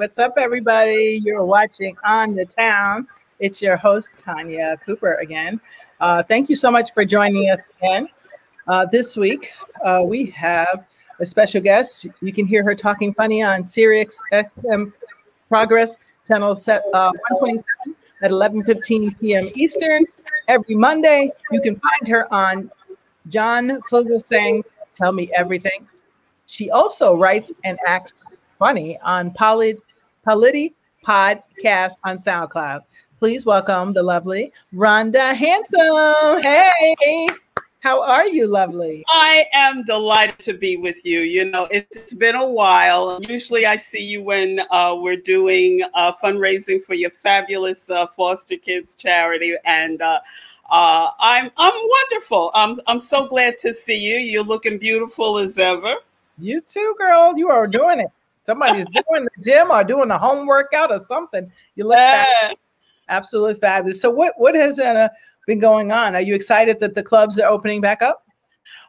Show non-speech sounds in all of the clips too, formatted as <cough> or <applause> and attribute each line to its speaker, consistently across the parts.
Speaker 1: What's up, everybody? You're watching On the Town. It's your host, Tanya Cooper, again. Uh, thank you so much for joining us again. Uh, this week, uh, we have a special guest. You can hear her talking funny on Sirius Progress, channel set, uh, 127 at 11:15 p.m. Eastern every Monday. You can find her on John Fugelsang's Tell Me Everything. She also writes and acts funny on Poly Polity Podcast on SoundCloud. Please welcome the lovely Rhonda Handsome. Hey. How are you, lovely?
Speaker 2: I am delighted to be with you. You know, it's been a while. Usually I see you when uh, we're doing uh, fundraising for your fabulous uh, foster kids charity. And uh, uh, I'm I'm wonderful. I'm, I'm so glad to see you. You're looking beautiful as ever.
Speaker 1: You too, girl. You are doing it. Somebody's doing the gym or doing the home workout or something. You look absolutely fabulous. So what, what has uh, been going on? Are you excited that the clubs are opening back up?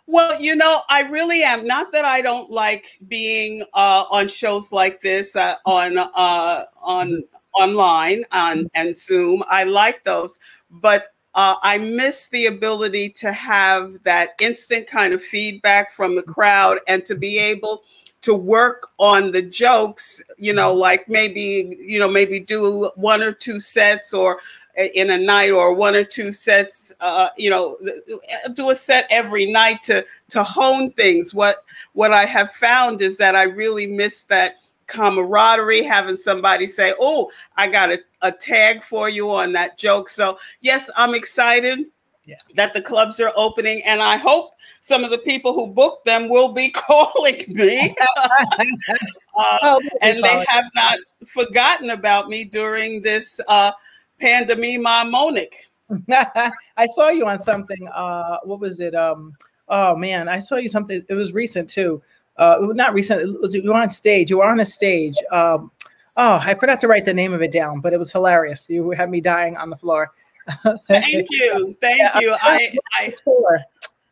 Speaker 2: Well, you know, I really am. Not that I don't like being uh, on shows like this uh, on uh, on online on and Zoom. I like those, but uh, I miss the ability to have that instant kind of feedback from the crowd and to be able to work on the jokes. You know, mm-hmm. like maybe you know maybe do one or two sets or eh, in a night or one or two sets uh, you know eh, do a set every night to to hone things. What what i have found is that i really miss that camaraderie having somebody say oh i got a, a tag for you on that joke. So yes i'm excited yeah. that the clubs are opening and i hope some of the people who booked them will be <laughs> calling me <laughs> uh, oh, and they have not forgotten about me during this uh, pandemonic. <laughs>
Speaker 1: I saw you on something. Uh, what was it? Um, oh man, I saw you something. It was recent too. Uh, not recent. It was you were on stage? You were on a stage. Um, oh, I forgot to write the name of it down, but it was hilarious. You had me dying on the floor.
Speaker 2: Thank you, thank you. I I,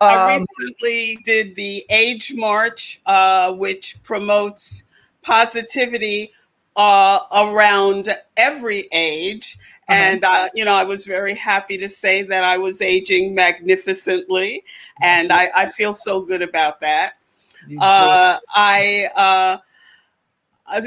Speaker 2: I um, recently did the Age March, uh, which promotes positivity uh, around every age. Uh-huh. And, uh, you know, I was very happy to say that I was aging magnificently. And I, I feel so good about that. Uh, I, uh,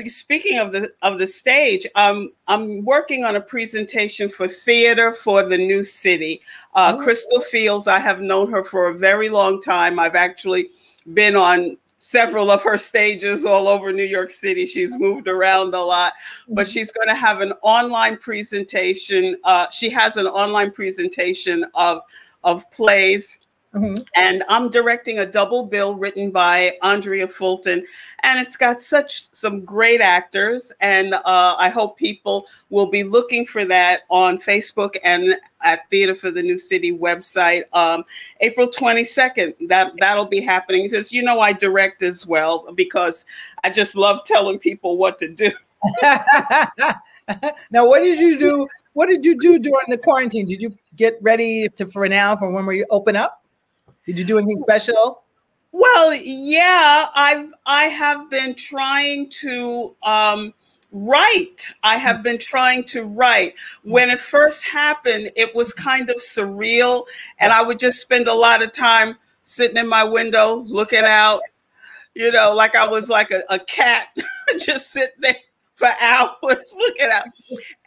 Speaker 2: speaking of the of the stage, um, I'm working on a presentation for theater for the new city. Uh, oh. Crystal Fields, I have known her for a very long time. I've actually been on several of her stages all over New York City. She's moved around a lot, but mm-hmm. she's going to have an online presentation. Uh, she has an online presentation of of plays Mm-hmm. And I'm directing a double bill written by Andrea Fulton, and it's got such some great actors. And uh, I hope people will be looking for that on Facebook and at Theater for the New City website. Um, April 22nd, that that'll be happening. Because you know I direct as well because I just love telling people what to do. <laughs>
Speaker 1: now, what did you do? What did you do during the quarantine? Did you get ready to for now for when we open up? Did you do anything special?
Speaker 2: Well, yeah, I've I have been trying to um, write. I have been trying to write. When it first happened, it was kind of surreal, and I would just spend a lot of time sitting in my window looking out. You know, like I was like a, a cat, <laughs> just sitting there for hours <laughs> looking out.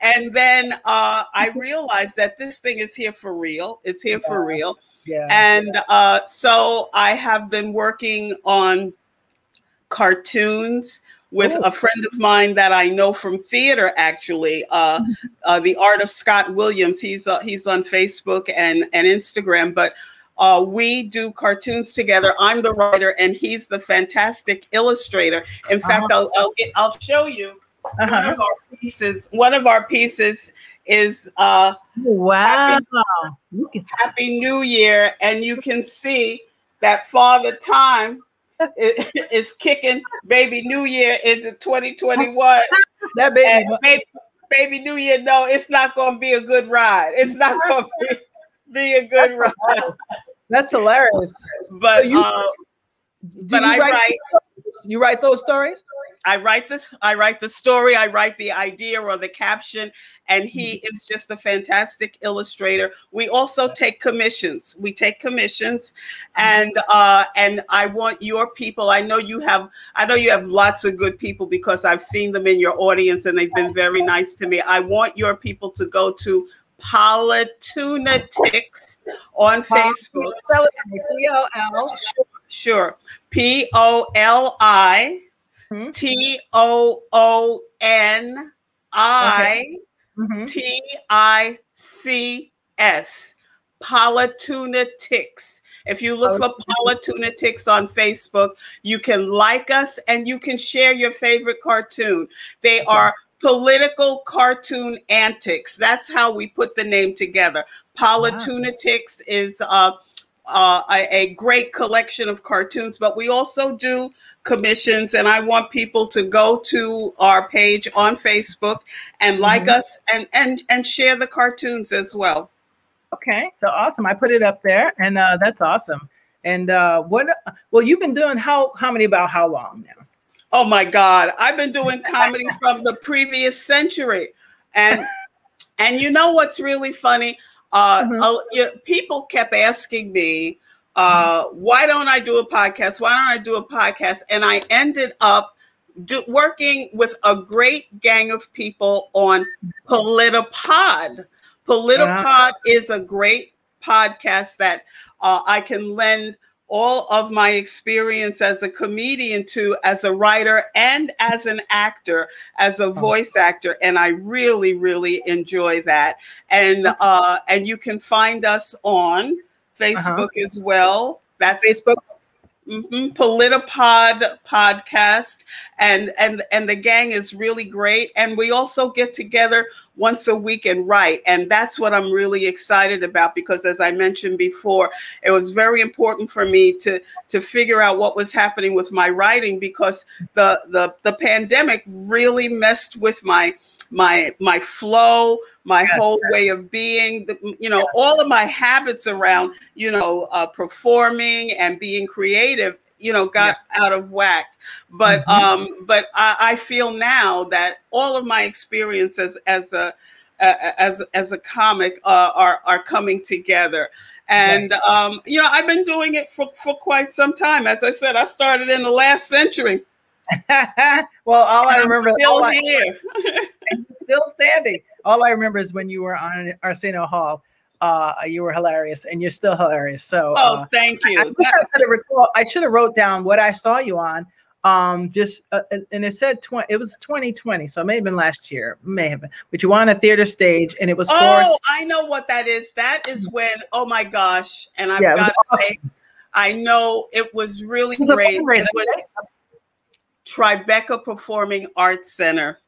Speaker 2: And then uh, I realized that this thing is here for real. It's here for real. Yeah. And uh, so I have been working on cartoons with oh. a friend of mine that I know from theater, actually, uh, <laughs> uh, the art of Scott Williams. He's uh, he's on Facebook and and Instagram, but. Uh, we do cartoons together. I'm the writer, and he's the fantastic illustrator. In fact, uh-huh. I'll I'll, get, I'll show you uh-huh. one of our pieces. One of our pieces is uh
Speaker 1: wow.
Speaker 2: Happy, happy new year and you can see that father time is, <laughs> is kicking baby new year into 2021 <laughs> that baby, baby baby new year no it's not gonna be a good ride. It's not <laughs> gonna be, be a good
Speaker 1: that's
Speaker 2: ride.
Speaker 1: that's hilarious.
Speaker 2: But so you, uh, but I write, write
Speaker 1: you write those stories
Speaker 2: I write this, I write the story, I write the idea or the caption, and he mm-hmm. is just a fantastic illustrator. We also take commissions. We take commissions, mm-hmm. and uh, and I want your people. I know you have, I know you have lots of good people because I've seen them in your audience, and they've been very nice to me. I want your people to go to Politunatics on Facebook. P O L. Sure. P O L I. T O O N I T I C S. Politunatics. If you look for Politunatics on Facebook, you can like us and you can share your favorite cartoon. They are political cartoon antics. That's how we put the name together. Politunatics is uh, uh, a, a, great collection of cartoons, but we also do commissions and I want people to go to our page on Facebook and like mm-hmm. us and and and share the cartoons as well.
Speaker 1: Okay, so awesome. I put it up there and uh, that's awesome. And uh, what well you've been doing how how many about how long now?
Speaker 2: Oh my god, I've been doing comedy <laughs> from the previous century. And and you know what's really funny? Uh, mm-hmm. uh people kept asking me uh, why don't I do a podcast? Why don't I do a podcast? And I ended up do, working with a great gang of people on Politipod. Politipod is a great podcast that uh, I can lend all of my experience as a comedian to as a writer and as an actor as a voice actor and i really really enjoy that and uh and you can find us on. Facebook uh-huh. as well. That's
Speaker 1: Facebook.
Speaker 2: Mm-hmm. Politipod podcast, and and and the gang is really great. And we also get together once a week and write, and that's what I'm really excited about because, as I mentioned before, it was very important for me to to figure out what was happening with my writing because the the the pandemic really messed with my my my flow my yes. whole way of being the, you know yes. all of my habits around you know uh, performing and being creative you know got yeah. out of whack but mm-hmm. um but I, I, feel now that all of my experiences as a uh, as as a comic uh, are are coming together and um you know i've been doing it for for quite some time as i said i started in the last century <laughs>
Speaker 1: well, all I remember still all here, <laughs> still standing. All I remember is when you were on Arsenio Hall. Uh, you were hilarious, and you're still hilarious. So,
Speaker 2: oh, uh, thank you. I,
Speaker 1: I, I should have wrote down what I saw you on. Um, just uh, and it said 20. It was 2020, so it may have been last year. May have been, but you were on a theater stage, and it was.
Speaker 2: Oh, I know what that is. That is when. Oh my gosh! And I've yeah, got to awesome. say, I know it was really it was great. It was, Tribeca Performing Arts Center.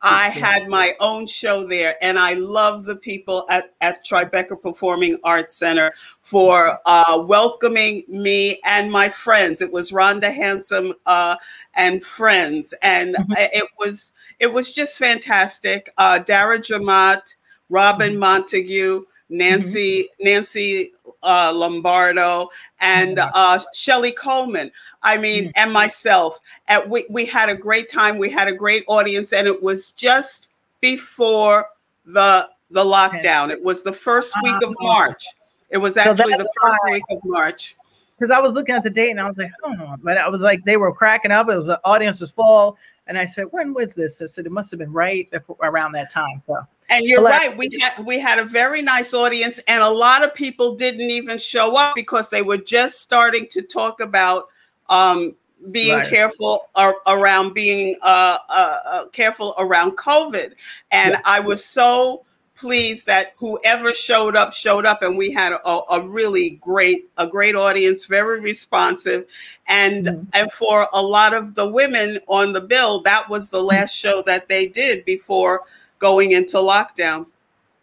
Speaker 2: I had my own show there, and I love the people at, at Tribeca Performing Arts Center for uh, welcoming me and my friends. It was Rhonda Handsome uh, and friends, and mm-hmm. it was it was just fantastic. Uh, Dara Jamat, Robin mm-hmm. Montague, Nancy mm-hmm. Nancy uh, Lombardo, and mm-hmm. uh, Shelly Coleman. I mean, mm-hmm. and myself. At we we had a great time. We had a great audience, and it was just before the the lockdown. It was the first week of uh-huh. March. It was actually so the first why. week of March.
Speaker 1: Because I was looking at the date and I was like, oh, but I was like, they were cracking up. It was the audience was full, and I said, when was this? I said it must have been right before, around that time. So
Speaker 2: and you're right. We had we had a very nice audience, and a lot of people didn't even show up because they were just starting to talk about um, being right. careful ar- around being uh, uh, uh, careful around COVID. And yeah. I was so pleased that whoever showed up showed up, and we had a, a really great a great audience, very responsive, and mm-hmm. and for a lot of the women on the bill, that was the last show that they did before going into lockdown.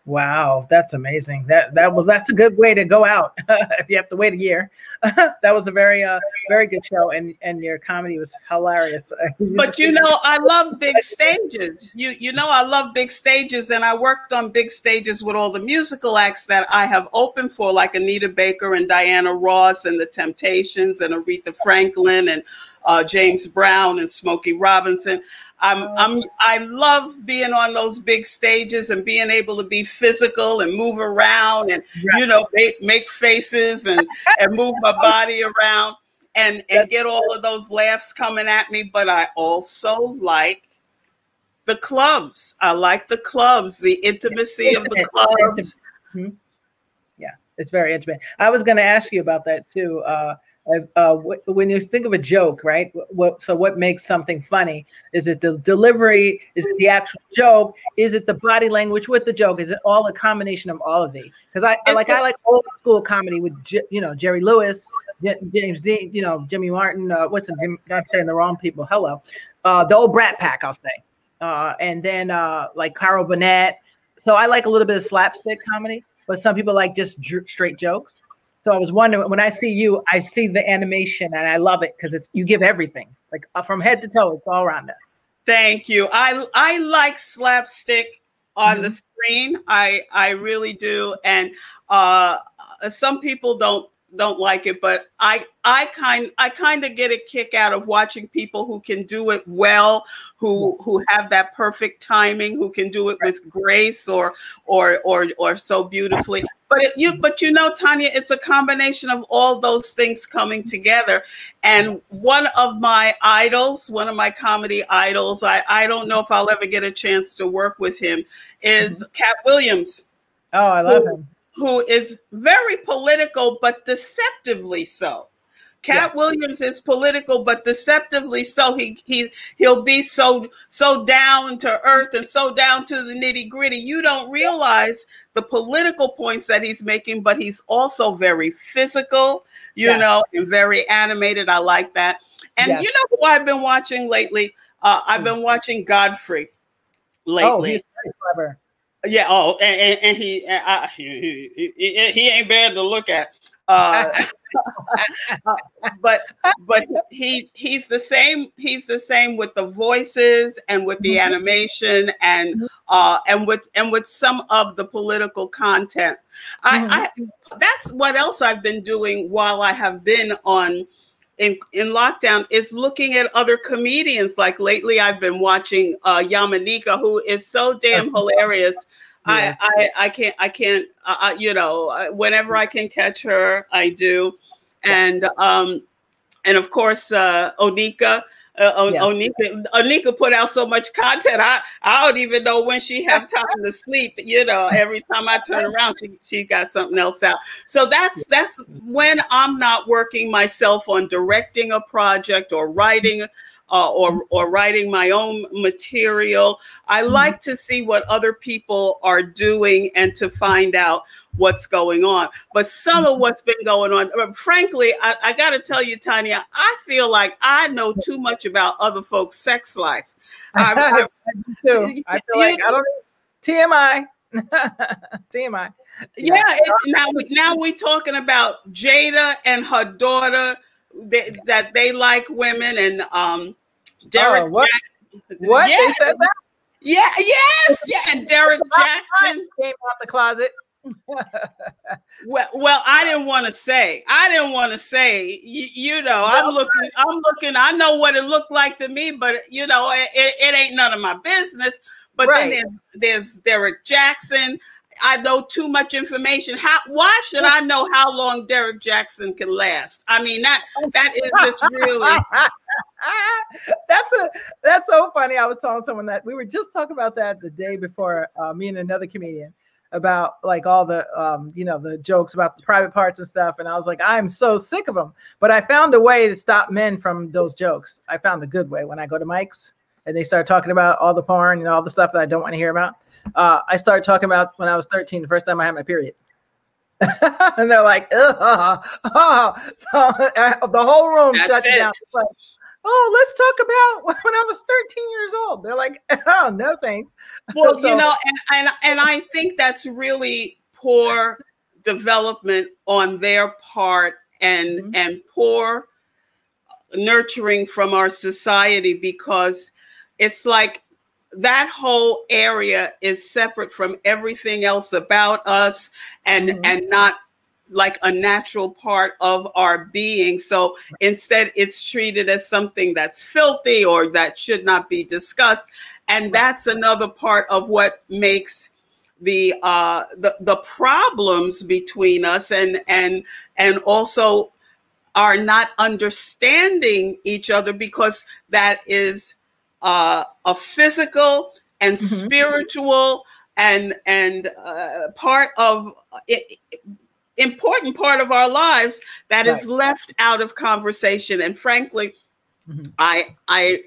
Speaker 1: Wow, that's amazing. That that well, that's a good way to go out <laughs> if you have to wait a year. <laughs> that was a very uh very good show, and and your comedy was hilarious. <laughs>
Speaker 2: but you know, I love big stages. You you know, I love big stages, and I worked on big stages with all the musical acts that I have opened for, like Anita Baker and Diana Ross, and the Temptations, and Aretha Franklin, and uh, James Brown and Smokey Robinson. I'm, oh. I'm, I love being on those big stages and being able to be physical and move around and, right. you know, make, make faces and, <laughs> and move my body around and, and get all of those laughs coming at me. But I also like the clubs. I like the clubs, the intimacy of the clubs.
Speaker 1: Mm-hmm. Yeah, it's very intimate. I was going to ask you about that too. Uh, uh, when you think of a joke, right? What, so what makes something funny? Is it the delivery? Is it the actual joke? Is it the body language with the joke? Is it all a combination of all of these? Because I, I like I like old school comedy with you know Jerry Lewis, James Dean, you know Jimmy Martin. Uh, what's the, I'm saying the wrong people. Hello, uh, the old Brat Pack. I'll say uh, and then uh, like Carol Burnett. So I like a little bit of slapstick comedy, but some people like just straight jokes. So I was wondering when I see you, I see the animation and I love it because it's you give everything like uh, from head to toe. It's all around us.
Speaker 2: Thank you. I I like slapstick on mm-hmm. the screen. I I really do, and uh, some people don't don't like it, but I I kind I kind of get a kick out of watching people who can do it well, who who have that perfect timing, who can do it with grace or or or or so beautifully. But it, you but you know, Tanya, it's a combination of all those things coming together. And one of my idols, one of my comedy idols, I I don't know if I'll ever get a chance to work with him, is mm-hmm. Katt Williams.
Speaker 1: Oh, I love him
Speaker 2: who is very political, but deceptively so. Katt yes. Williams is political, but deceptively so. He he he'll be so so down to earth and so down to the nitty gritty. You don't realize the political points that he's making, but he's also very physical, you yes. know, and very animated. I like that. And yes. you know who I've been watching lately? Uh, I've hmm. been watching Godfrey lately. Oh, he's very clever. Yeah. Oh, and, and, and he, and he, he, he ain't bad to look at. Uh, <laughs> but but he he's the same he's the same with the voices and with the mm-hmm. animation and mm-hmm. uh and with and with some of the political content I, mm-hmm. I that's what else i've been doing while i have been on in in lockdown is looking at other comedians. Like lately, I've been watching uh, Yamaneika, who is so damn <laughs> hilarious. Yeah. I, I I can't I can't uh, you know whenever I can catch her, I do, and um and of course uh, Onika uh, yeah. Onika, Onika put out so much content. I, I don't even know when she have <laughs> time to sleep. You know, every time I turn around, she she got something else out. So that's that's when I'm not working myself on directing a project or writing uh, or or writing my own material. I mm-hmm. like to see what other people are doing and to find out what's going on. But some of mm-hmm. what's been going on, uh, frankly, I, I got to tell you, Tanya, I feel like I know too much about other folks' sex life. <laughs> I, I,
Speaker 1: I too. I feel like I don't. TMI. <laughs> TMI.
Speaker 2: Yeah, yeah now we now we're talking about Jada and her daughter they, that they like women and um Derek.
Speaker 1: Oh, what? what yeah. they said that?
Speaker 2: Yeah. Yes. Yeah. And Derrick Jaxn
Speaker 1: came out the closet. <laughs>
Speaker 2: well, well, I didn't want to say. I didn't want to say. You, you know, I'm looking. I'm looking. I know what it looked like to me, but you know, it, it, it ain't none of my business. But right. then there's, there's Derrick Jaxn. I know too much information. How why should I know how long Derrick Jaxn can last? I mean that that is just really <laughs>
Speaker 1: that's a that's so funny. I was telling someone that we were just talking about that the day before uh, me and another comedian about like all the um, you know the jokes about the private parts and stuff and i was like i'm so sick of them but i found a way to stop men from those jokes i found a good way when i go to mike's and they start talking about all the porn and all the stuff that i don't want to hear about uh, I started talking about when I was 13, the first time I had my period. <laughs> and they're like, oh, oh. so uh, the whole room That's it. down. Like, oh, let's talk about <laughs> when I was 13 years old. They're like, <laughs> oh, no, thanks.
Speaker 2: Well, so, you know, and, and, and I think that's really poor development on their part and mm-hmm. and poor nurturing from our society because it's like that whole area is separate from everything else about us and mm-hmm. and not like a natural part of our being. So instead, it's treated as something that's filthy or that should not be discussed. And that's another part of what makes the uh the, the problems between us and and and also are not understanding each other because that is uh, a physical and mm-hmm. spiritual and and uh, part of it, important part of our lives that right. is left out of conversation and frankly mm-hmm. i i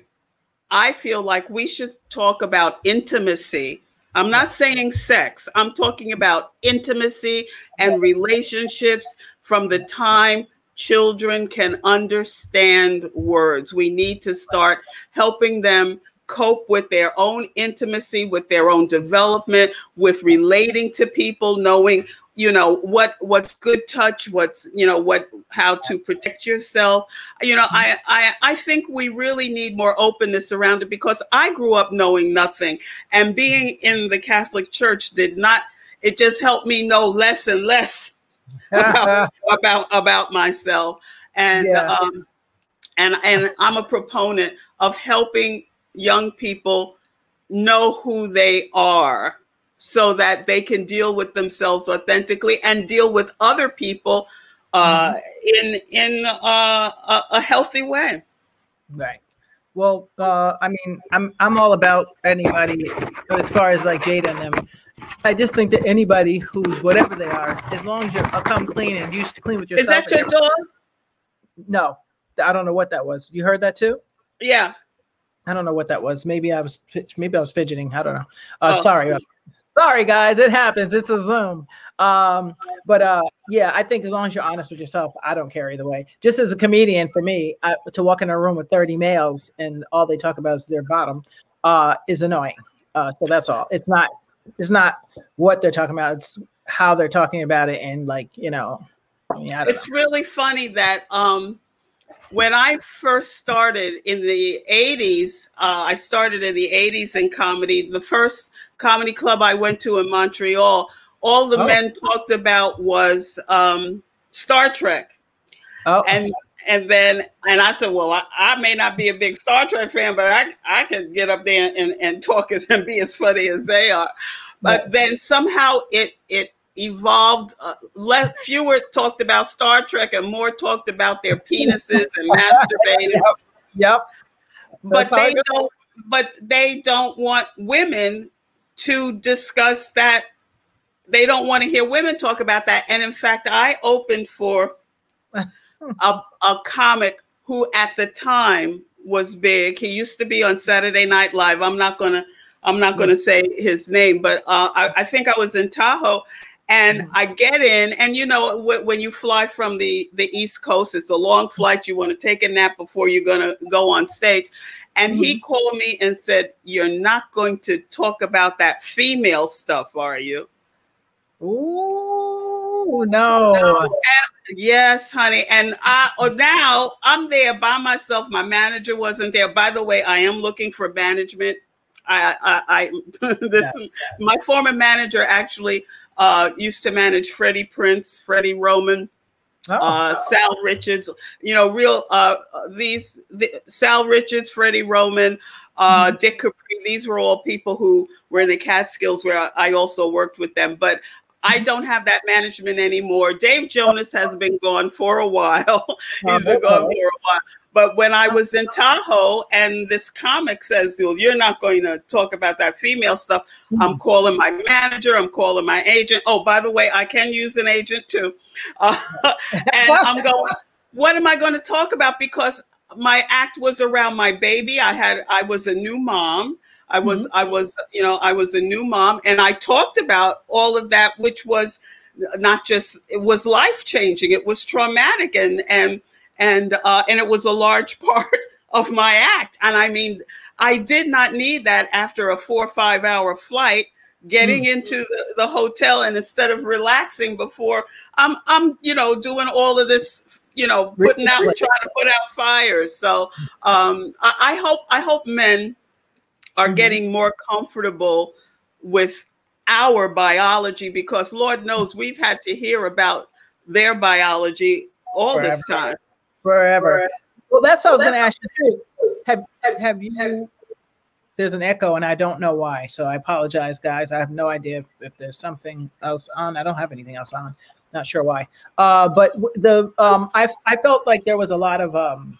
Speaker 2: i feel like we should talk about intimacy i'm not saying sex i'm talking about intimacy and relationships from the time children can understand words. We need to start helping them cope with their own intimacy, with their own development, with relating to people, knowing you know what what's good touch what's you know what how to protect yourself. You know I, I i think we really need more openness around it because i grew up knowing nothing and being in the catholic church did not it just helped me know less and less about <laughs> about, about myself and yeah. um and and i'm a proponent of helping young people know who they are so that they can deal with themselves authentically and deal with other people uh, mm-hmm. in in uh, a, a, healthy way.
Speaker 1: Right. Well, uh, I mean, I'm I'm all about anybody as far as like Jada and them. I just think that anybody who's whatever they are, as long as you're uh, come clean and used to clean with yourself.
Speaker 2: Is that your dog?
Speaker 1: No, I don't know what that was. You heard that too?
Speaker 2: Yeah.
Speaker 1: I don't know what that was. Maybe I was maybe I was fidgeting. I don't know. Uh, oh. Sorry, sorry guys, it happens. It's a Zoom. Um, but uh, yeah, I think as long as you're honest with yourself, I don't care either way. Just as a comedian, for me, I, to walk in a room with 30 males and all they talk about is their bottom uh, is annoying. Uh, so that's all. It's not. It's not what they're talking about. It's how they're talking about it, and like you know.
Speaker 2: I mean, I it's know. really funny that um, when I first started in the 80s, uh, I started in the 80s in comedy. The first comedy club I went to in Montreal, all the oh. men talked about was um, Star Trek. Oh. And and then and I said, well, I, I, may not be a big Star Trek fan, but I I can get up there and, and talk as <laughs> and be as funny as they are. But then somehow it it evolved. Uh, less, fewer talked about Star Trek and more talked about their penises and <laughs> masturbating.
Speaker 1: Yep. yep.
Speaker 2: But they don't. But they don't want women to discuss that. They don't want to hear women talk about that. And in fact, I opened for <laughs> a, a comic who at the time was big. He used to be on Saturday Night Live. I'm not gonna I'm not going to say his name, but uh, I, I, think I was in Tahoe, and. I get in, and you know, when you fly from the the East Coast, it's a long flight. You want to take a nap before you're going to go on stage. And he mm-hmm. called me and said, "You're not going to talk about that female stuff, are you?"
Speaker 1: Oh no.
Speaker 2: And, yes, honey. And I oh, now I'm there by myself. My manager wasn't there. By the way, I am looking for management. I, I, I <laughs> this yeah. my former manager actually uh, used to manage Freddie Prinze, Freddie Roman, oh. uh, Sal Richards. You know, real uh, these the, Sal Richards, Freddie Roman, uh, mm-hmm. Dick Capri. These were all people who were in the Catskills, where I, I also worked with them. But I don't have that management anymore. Dave Jonas has been gone for a while. <laughs> He's been gone for a while. But when I was in Tahoe and this comic says, You're not going to talk about that female stuff, I'm hmm. calling my manager, I'm calling my agent. Oh, by the way, I can use an agent too. <laughs> Uh, and I'm going, What am I going to talk about? Because my act was around my baby. I had, I was a new mom. I was, mm-hmm. I was, you know, I was a new mom, and I talked about all of that, which was not just it was life changing. It was traumatic, and and and uh, and it was a large <laughs> part of my act. And I mean, I did not need that after a four or five hour flight getting mm. into the, the, hotel and instead of relaxing before i'm i'm you know doing all of this you know putting out trying to put out fires so um I, I hope i hope men are mm-hmm. getting more comfortable with our biology because Lord knows we've had to hear about their biology all Forever. this time.
Speaker 1: Forever. Well, that's what I was going to ask you too. Have, have, have you? There's an echo, and I don't know why. So I apologize, guys. I have no idea if, if there's something else on. I don't have anything else on. Not sure why. Uh, but the um, I I felt like there was a lot of um,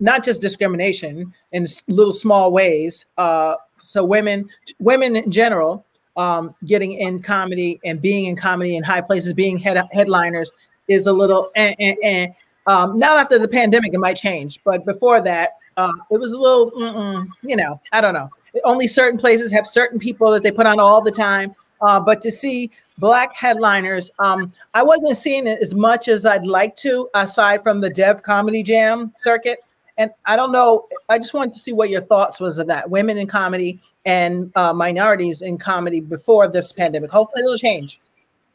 Speaker 1: not just discrimination in little small ways. Uh, so women, women in general, um, getting in comedy and being in comedy in high places, being head, headliners is a little. Eh, eh, eh. Um, now after the pandemic, it might change, but before that, uh, it was a little. you know, I don't know. Only certain places have certain people that they put on all the time. Uh, but to see black headliners, um, I wasn't seeing it as much as I'd like to, aside from the Def Comedy Jam circuit. And I don't know. I just wanted to see what your thoughts was of that women in comedy and uh, minorities in comedy before this pandemic. Hopefully, it'll change.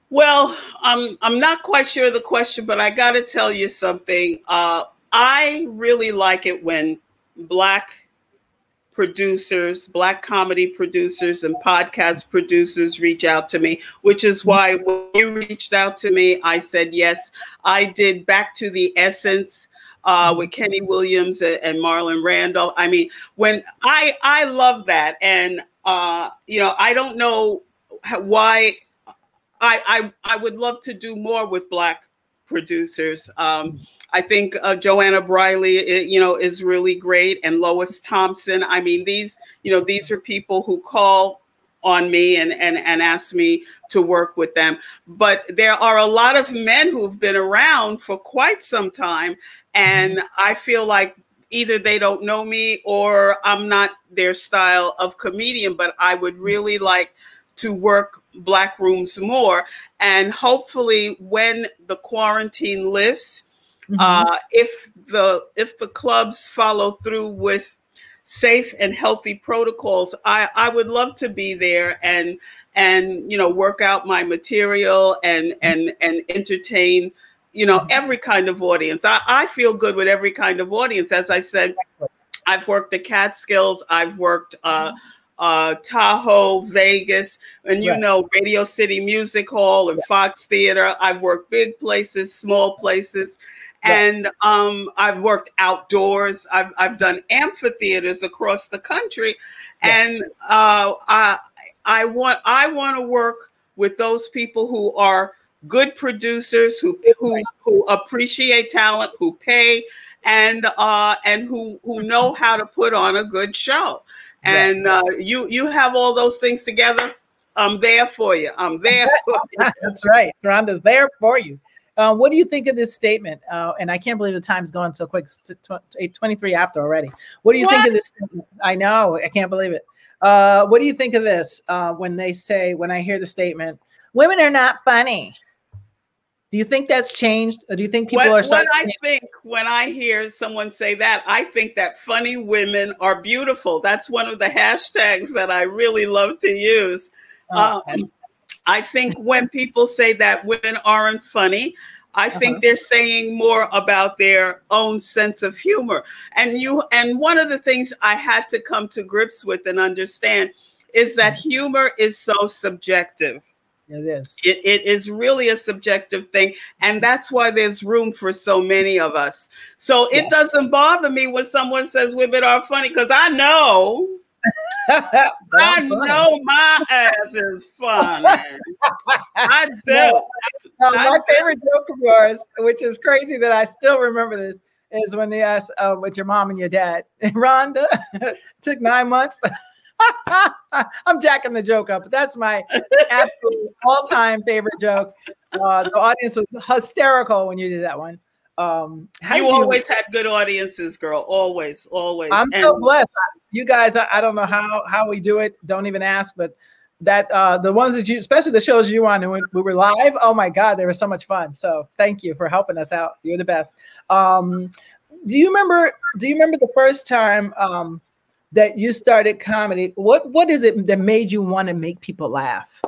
Speaker 2: Well, I'm I'm not quite sure of the question, but I got to tell you something. Uh, I really like it when black producers, black comedy producers, and podcast producers reach out to me, which is why when you reached out to me, I said yes. I did Back to the Essence uh, with Kenny Williams and, and Marlon Randall. I mean, when I I love that, and uh, you know, I don't know why. I, I I would love to do more with black producers. Um, I think uh, Joanna Briley, eh, you know, is really great, and Lois Thompson. I mean, these, you know, these are people who call on me and, and, and ask me to work with them. But there are a lot of men who've been around for quite some time. And mm-hmm. I feel like either they don't know me or I'm not their style of comedian, but I would mm-hmm. really like to work black rooms more. And hopefully when the quarantine lifts, mm-hmm. uh, if the if the clubs follow through with safe and healthy protocols, I, I would love to be there and and you know work out my material and and and entertain you know every kind of audience. I, I feel good with every kind of audience. As I said, I've worked the Catskills, I've worked uh, uh, Tahoe, Vegas, and you right. know Radio City Music Hall and Fox Theater. I've worked big places, small places, and um, I've worked outdoors. I've, I've done amphitheaters across the country, and uh, I I want I want to work with those people who are good producers who who, who appreciate talent, who pay, and uh, and who who know how to put on a good show. And uh, you you have all those things together. I'm there for you. I'm there for you. <laughs>
Speaker 1: That's right. Rhonda's there for you. Uh, what do you think of this statement? Uh, and I can't believe the time's going so quick. It's 23 after already. What do you what? think of this? Statement? I know. I can't believe it. Uh, what do you think of this uh, when they say, when I hear the statement, women are not funny? Do you think that's changed? Or do you think people
Speaker 2: what,
Speaker 1: are?
Speaker 2: What I think when I hear someone say that, I think that funny women are beautiful. That's one of the hashtags that I really love to use. Oh, um, I think when people say that women aren't funny, I think uh-huh. they're saying more about their own sense of humor. And you and one of the things I had to come to grips with and understand is that mm-hmm. humor is so subjective.
Speaker 1: It is.
Speaker 2: It, it is really a subjective thing. And that's why there's room for so many of us. So yeah. it doesn't bother me when someone says women are funny because I know <laughs> I know my ass is funny. <laughs> I do.
Speaker 1: Now, my favorite joke of yours, which is crazy that I still remember this, is when they asked uh, with your mom and your dad. <laughs> Rhonda took nine months. <laughs> I'm jacking the joke up, but that's my absolute all-time favorite joke. Uh, the audience was hysterical when you did that one. Um,
Speaker 2: you always had good audiences, girl. Always, always.
Speaker 1: I'm and- so blessed. You guys, I, I, don't know how how we do it. Don't even ask. But that uh, the ones that you, especially the shows you on, when we were live. Oh my God, they were so much fun. So thank you for helping us out. You're the best. Um, do you remember? Do you remember the first time um, that you started comedy? What What is it that made you want to make people laugh?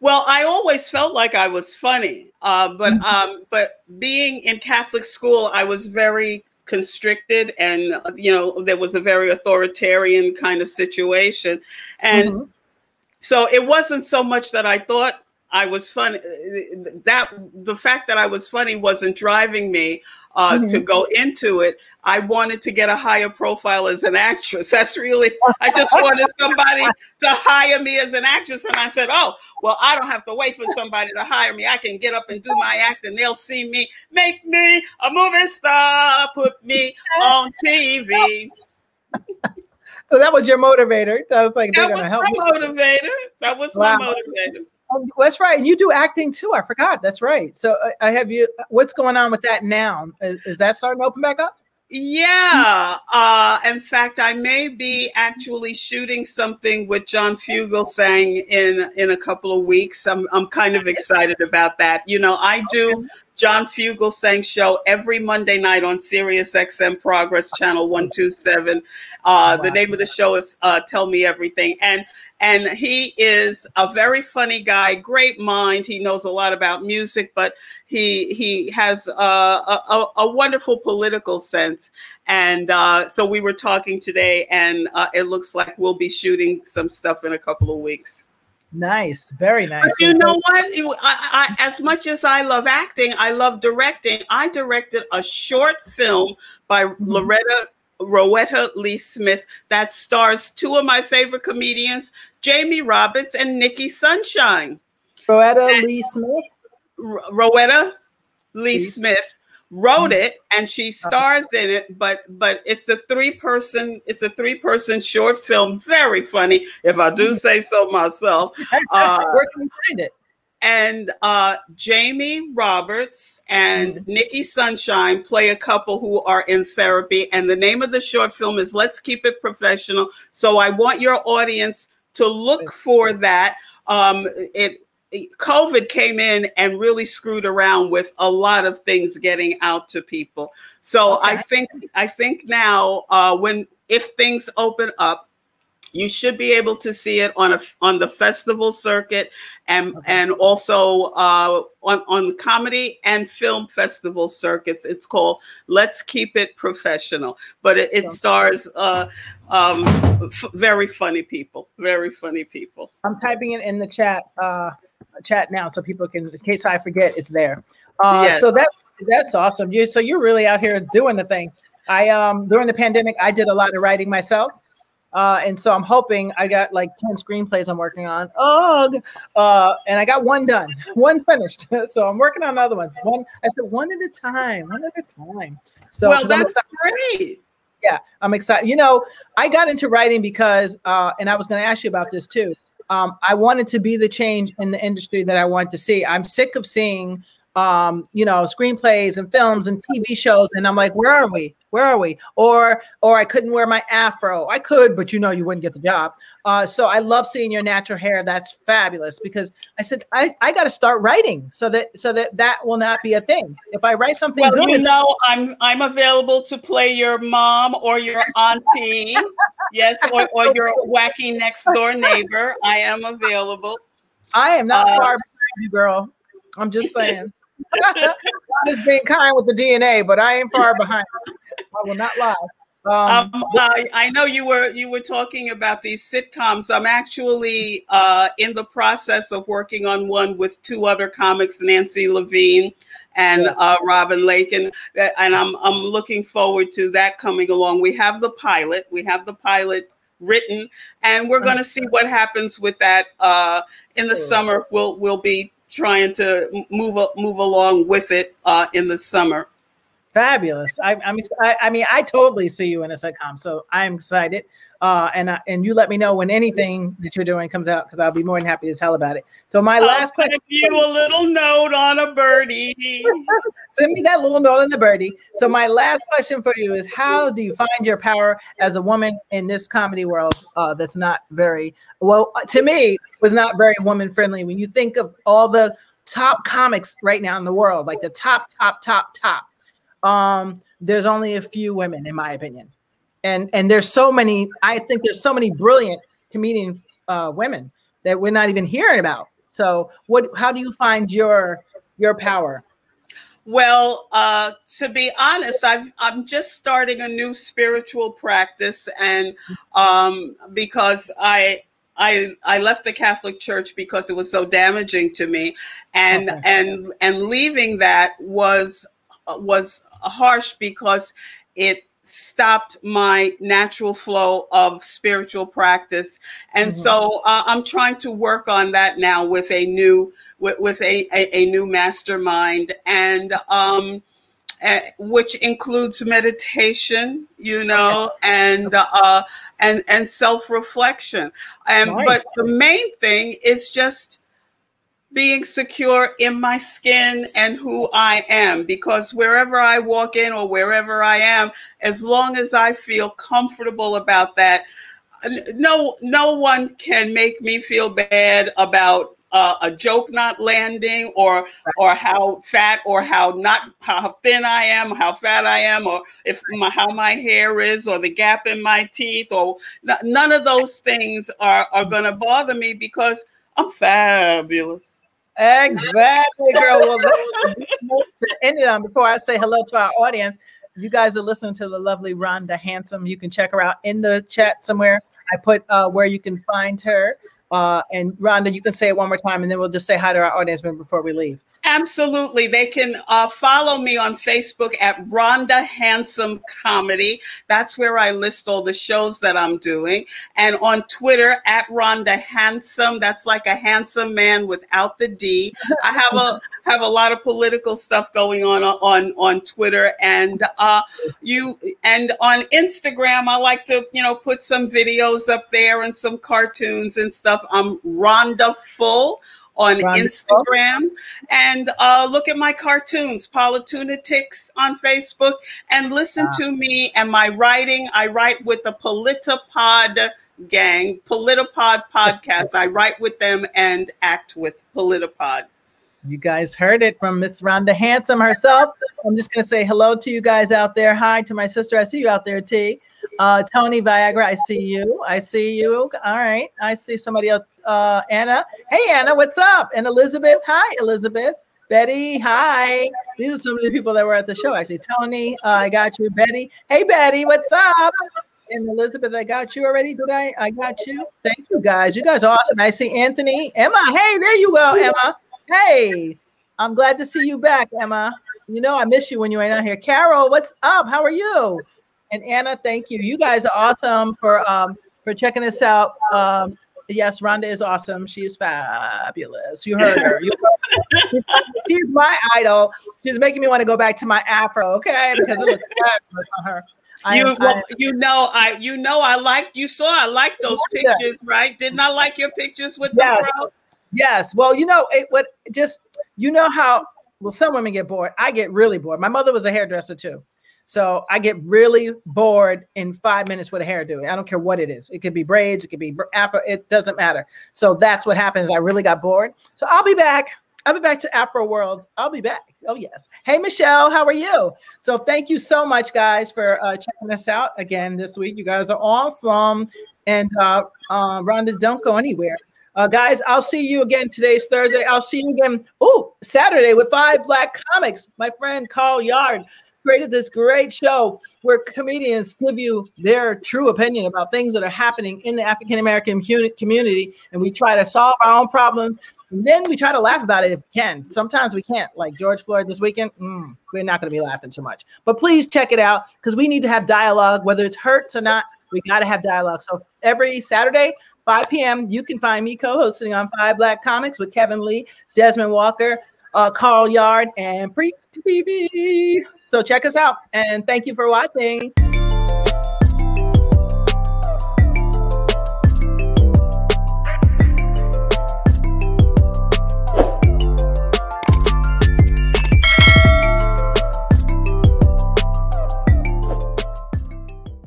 Speaker 2: Well, I always felt like I was funny, uh, but mm-hmm. um, but being in Catholic school, I was very constricted, and you know there was a very authoritarian kind of situation, and mm-hmm. so it wasn't so much that I thought I was funny. That the fact that I was funny wasn't driving me uh, mm-hmm. to go into it. I wanted to get a higher profile as an actress. <laughs> That's really. I just wanted somebody to hire me as an actress, and I said, "Oh, well, I don't have to wait for somebody to hire me. I can get up and do my act, and they'll see me, make me a movie star, put me <laughs> on TV."
Speaker 1: so that was your motivator. That was like
Speaker 2: that was my motivator. That was wow. my motivator.
Speaker 1: Oh, that's right. And you do acting too. I forgot. That's right. So uh, I have you. What's going on with that now? Is, is that starting to open back up?
Speaker 2: Yeah. Uh, in fact, I may be actually shooting something with John Fugelsang in in a couple of weeks. I'm I'm kind of excited about that. You know, I do John Fugelsang show every Monday night on Sirius XM Progress Channel 127. Uh, the name of the show is uh, Tell Me Everything. And and he is a very funny guy, great mind. He knows a lot about music, but he he has a, a, a wonderful political sense. And uh, so we were talking today, and uh, it looks like we'll be shooting some stuff in a couple of weeks.
Speaker 1: Nice, very nice. But
Speaker 2: you know what? I, I, as much as I love acting, I love directing. I directed a short film by mm-hmm. Loretta Rowetta Lee Smith that stars two of my favorite comedians, Jamie Roberts and Nikki Sunshine.
Speaker 1: Rowetta and Lee Smith.
Speaker 2: R- Rowetta Lee Smith wrote mm-hmm. it and she stars in it but but it's a three person it's a three person short film very funny if i do mm-hmm. say so myself
Speaker 1: uh, where can we find it
Speaker 2: and uh, Jamie Roberts and mm-hmm. Nikki Sunshine play a couple who are in therapy. And the name of the short film is Let's Keep It Professional. So I want your audience to look for that. Um, it COVID came in and really screwed around with a lot of things getting out to people. So okay. I think I think now uh, when if things open up, you should be able to see it on a on the festival circuit and and also uh, on on the comedy and film festival circuits. It's called Let's Keep It Professional, but it, it stars uh, um, f- very funny people. Very funny people.
Speaker 1: I'm typing it in the chat. Uh, chat now so people can in case I forget it's there. Uh, yes. so that's that's awesome. You so you're really out here doing the thing. I um during the pandemic I did a lot of writing myself. Uh, and so I'm hoping I got like 10 screenplays I'm working on. Ugh. uh, and I got one done. <laughs> One's finished. <laughs> so I'm working on other ones. One, I said one at a time, one at a time. So
Speaker 2: well, that's great.
Speaker 1: Yeah, I'm excited. You know, I got into writing because, uh, and I was going to ask you about this too um, I wanted to be the change in the industry that I want to see. I'm sick of seeing, um, you know, screenplays and films and TV shows, and I'm like, where are we? Where are we? Or, or I couldn't wear my afro. I could, but you know, you wouldn't get the job. Uh, so I love seeing your natural hair. That's fabulous because I said I, I got to start writing so that so that that will not be a thing. If I write something,
Speaker 2: well,
Speaker 1: good,
Speaker 2: you know, I'm I'm available to play your mom or your auntie. yes, or, or your wacky next door neighbor. I am available.
Speaker 1: I am not uh, far behind you, girl. I'm just <laughs> saying. I'm just being kind with the DNA, but I ain't far behind. I will not lie.
Speaker 2: Um, um, I, I, know you were you were talking about these sitcoms. I'm actually uh, in the process of working on one with two other comics, Nancy Levine and uh, Robin Lake, and and I'm I'm looking forward to that coming along. We have the pilot. We have the pilot written, and we're going to see what happens with that uh, in the summer. We'll we'll be trying to move move along with it uh, in the summer.
Speaker 1: Fabulous. I, I'm. I, I mean, I totally see you in a sitcom, so I'm excited. Uh, and I, and you let me know when anything that you're doing comes out because I'll be more than happy to tell about it. So my
Speaker 2: I'll
Speaker 1: last
Speaker 2: question, you a little note on a birdie. <laughs>
Speaker 1: send me that little note on the birdie. So my last question for you is: How do you find your power as a woman in this comedy world uh, that's not very well? To me, was not very woman friendly. When you think of all the top comics right now in the world, like the top, top, top, top, um, there's only a few women, in my opinion. And and there's so many i think there's so many brilliant comedian uh, women that we're not even hearing about. So what how do you find your your power?
Speaker 2: Well uh, to be honest i i'm just starting a new spiritual practice and um, because i I I left the Catholic Church because it was so damaging to me, and okay. and and leaving that was was harsh because it stopped my natural flow of spiritual practice. And mm-hmm. so uh, i'm trying to work on that now with a new with, with a, a, a, new mastermind. And um uh, which includes meditation you know and uh and and self-reflection. And but the main thing is just being secure in my skin and who I am because wherever I walk in or wherever I am, as long as I feel comfortable about that, no no one can make me feel bad about uh, a joke not landing or or how fat or how not how thin I am, how fat I am, or if my, how my hair is, or the gap in my teeth, or none of those things are are going to bother me because I'm fabulous.
Speaker 1: Exactly, girl. Well, <laughs> to end it on before I say hello to our audience, you guys are listening to the lovely Rhonda Hansome. You can check her out in the chat somewhere. I put uh, where you can find her. Uh, and Rhonda, you can say it one more time, and then we'll just say hi to our audience member before we leave.
Speaker 2: Absolutely. They can uh, follow me on Facebook at Rhonda Hansome Comedy. That's where I list all the shows that I'm doing. And on Twitter at Rhonda Hansome. That's like a handsome man without the D. I have a <laughs> have a lot of political stuff going on on on Twitter and uh, you and on Instagram. I like to you know put some videos up there and some cartoons and stuff. I'm Rhonda Full on Instagram and uh, look at my cartoons, Politunatics on Facebook, and listen to me and my writing. I write with the Politipod gang, Politipod <laughs> podcast. I write with them and act with Politipod.
Speaker 1: You guys heard it from Miss Rhonda Hansome herself. I'm just going to say hello to you guys out there. Hi to my sister. I see you out there, T. Uh, Tony Viagra, I see you. I see you. All right. I see somebody else. Uh, Anna. Hey, Anna, what's up? And Elizabeth. Hi, Elizabeth. Betty, hi. These are some of the people that were at the show, actually. Tony, uh, I got you. Betty. Hey, Betty, what's up? And Elizabeth, I got you already. Did I? I got you. Thank you, guys. You guys are awesome. I see Anthony. Emma. Hey, there you go, Emma. Hey, I'm glad to see you back, Emma. You know, I miss you when you ain't out here. Carol, what's up? How are you? And Anna, thank you. You guys are awesome for um for checking us out. Um, yes, Rhonda is awesome. She is fabulous. You heard her. You heard her. She's <laughs> my idol. She's making me want to go back to my afro, okay? Because it looks fabulous on her.
Speaker 2: I you am, well, you know I you know I liked you saw I liked those pictures, right? Didn't I like your pictures with yes. the fro?
Speaker 1: Yes. Well, you know, it what just you know how well some women get bored. I get really bored. My mother was a hairdresser too. So I get really bored in five minutes with a hairdo. I don't care what it is. It could be braids, it could be afro, it doesn't matter. So that's what happens. I really got bored. So I'll be back. I'll be back to Afro World. I'll be back. Oh, yes. Hey, Michelle, how are you? So, thank you so much, guys, for uh, checking us out again this week. You guys are awesome. And uh, uh, Rhonda, don't go anywhere. Uh, guys, I'll see you again. Today's Thursday. I'll see you again. Oh, Saturday with Five Black Comics. My friend Carl Yard created this great show where comedians give you their true opinion about things that are happening in the African American community, and we try to solve our own problems. And then we try to laugh about it if we can. Sometimes we can't, like George Floyd this weekend. Mm, we're not going to be laughing too much. But please check it out because we need to have dialogue, whether it's hurts or not. We got to have dialogue. So every Saturday, 5 p.m., you can find me co hosting on Five Black Comics with Kevin Lee, Desmond Walker, uh, Carl Yard, and Preach TV. So check us out. And thank you for watching.